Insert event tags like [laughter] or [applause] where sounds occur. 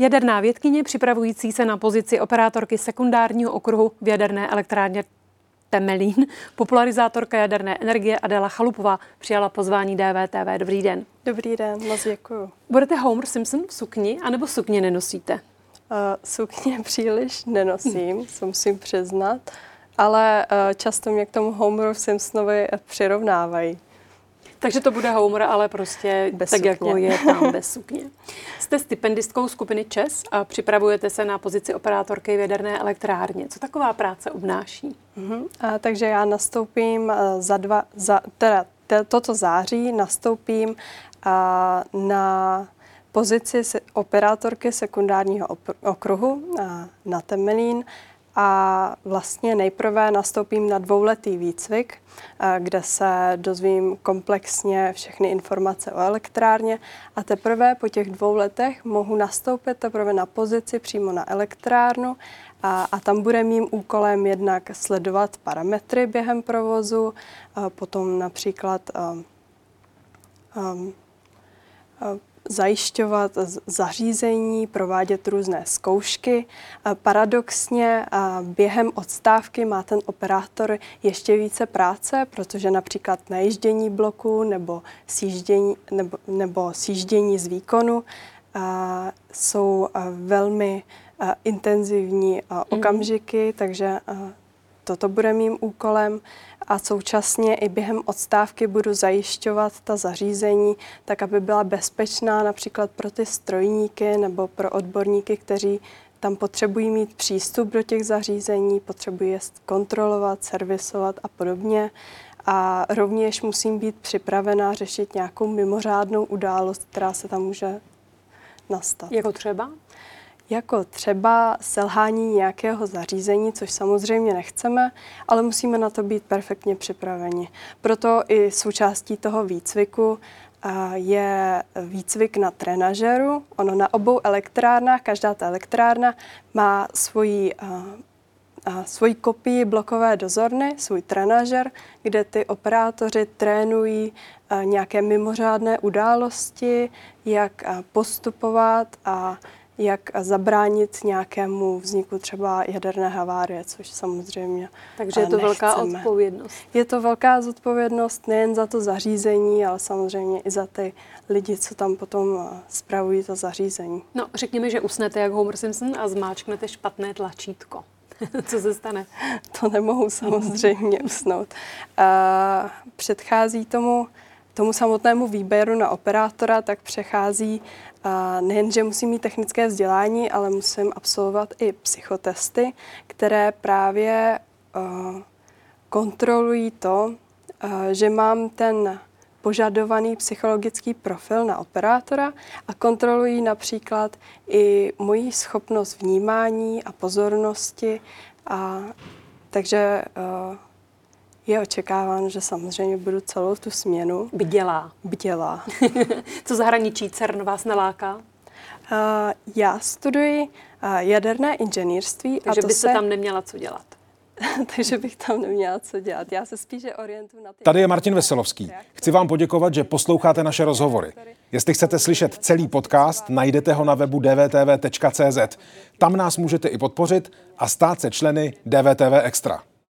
Jaderná vědkyně připravující se na pozici operátorky sekundárního okruhu v jaderné elektrárně Temelín, popularizátorka jaderné energie Adela Chalupová přijala pozvání DVTV. Dobrý den. Dobrý den, moc děkuji. Budete Homer Simpson v sukni, anebo sukně nenosíte? Uh, sukně [laughs] příliš nenosím, se musím přiznat, ale uh, často mě k tomu Homeru Simpsonovi přirovnávají. Takže to bude Homer, ale prostě bez tak, sukně. jako je tam [laughs] bez sukně. Jste stipendistkou skupiny ČES a připravujete se na pozici operátorky v jaderné elektrárně. Co taková práce obnáší? Uh-huh. A, takže já nastoupím eh, za dva, za, teda toto září nastoupím a, na pozici operátorky sekundárního okruhu a, na Temelín a vlastně nejprve nastoupím na dvouletý výcvik, kde se dozvím komplexně všechny informace o elektrárně. A teprve po těch dvou letech mohu nastoupit teprve na pozici přímo na elektrárnu. A, a tam bude mým úkolem jednak sledovat parametry během provozu, a potom například um, zajišťovat zařízení, provádět různé zkoušky. Paradoxně během odstávky má ten operátor ještě více práce, protože například najíždění bloku nebo sjíždění, nebo, nebo sjíždění z výkonu jsou velmi intenzivní mhm. okamžiky, takže toto bude mým úkolem a současně i během odstávky budu zajišťovat ta zařízení, tak aby byla bezpečná například pro ty strojníky nebo pro odborníky, kteří tam potřebují mít přístup do těch zařízení, potřebují je kontrolovat, servisovat a podobně. A rovněž musím být připravená řešit nějakou mimořádnou událost, která se tam může nastat. Jako třeba? Jako třeba selhání nějakého zařízení, což samozřejmě nechceme, ale musíme na to být perfektně připraveni. Proto i součástí toho výcviku je výcvik na trenažeru. Ono na obou elektrárnách, každá ta elektrárna má svoji, svoji kopii blokové dozorny, svůj trenažer, kde ty operátoři trénují nějaké mimořádné události, jak postupovat a jak zabránit nějakému vzniku třeba jaderné havárie, což samozřejmě Takže je to nechceme. velká odpovědnost. Je to velká zodpovědnost nejen za to zařízení, ale samozřejmě i za ty lidi, co tam potom spravují to zařízení. No, řekněme, že usnete jak Homer Simpson a zmáčknete špatné tlačítko. [laughs] Co se stane? To nemohu samozřejmě usnout. Uh, předchází tomu tomu samotnému výběru na operátora, tak přechází nejen, že musím mít technické vzdělání, ale musím absolvovat i psychotesty, které právě kontrolují to, že mám ten požadovaný psychologický profil na operátora a kontrolují například i moji schopnost vnímání a pozornosti. A, takže je očekáváno, že samozřejmě budu celou tu směnu. Bdělá. Bdělá. [laughs] Co zahraničí CERN vás naláká? Uh, já studuji uh, jaderné inženýrství. Takže a to byste se... tam neměla co dělat. [laughs] takže bych tam neměla co dělat. Já se spíše orientuji na ty... Tady je Martin Veselovský. Chci vám poděkovat, že posloucháte naše rozhovory. Jestli chcete slyšet celý podcast, najdete ho na webu dvtv.cz. Tam nás můžete i podpořit a stát se členy DVTV Extra.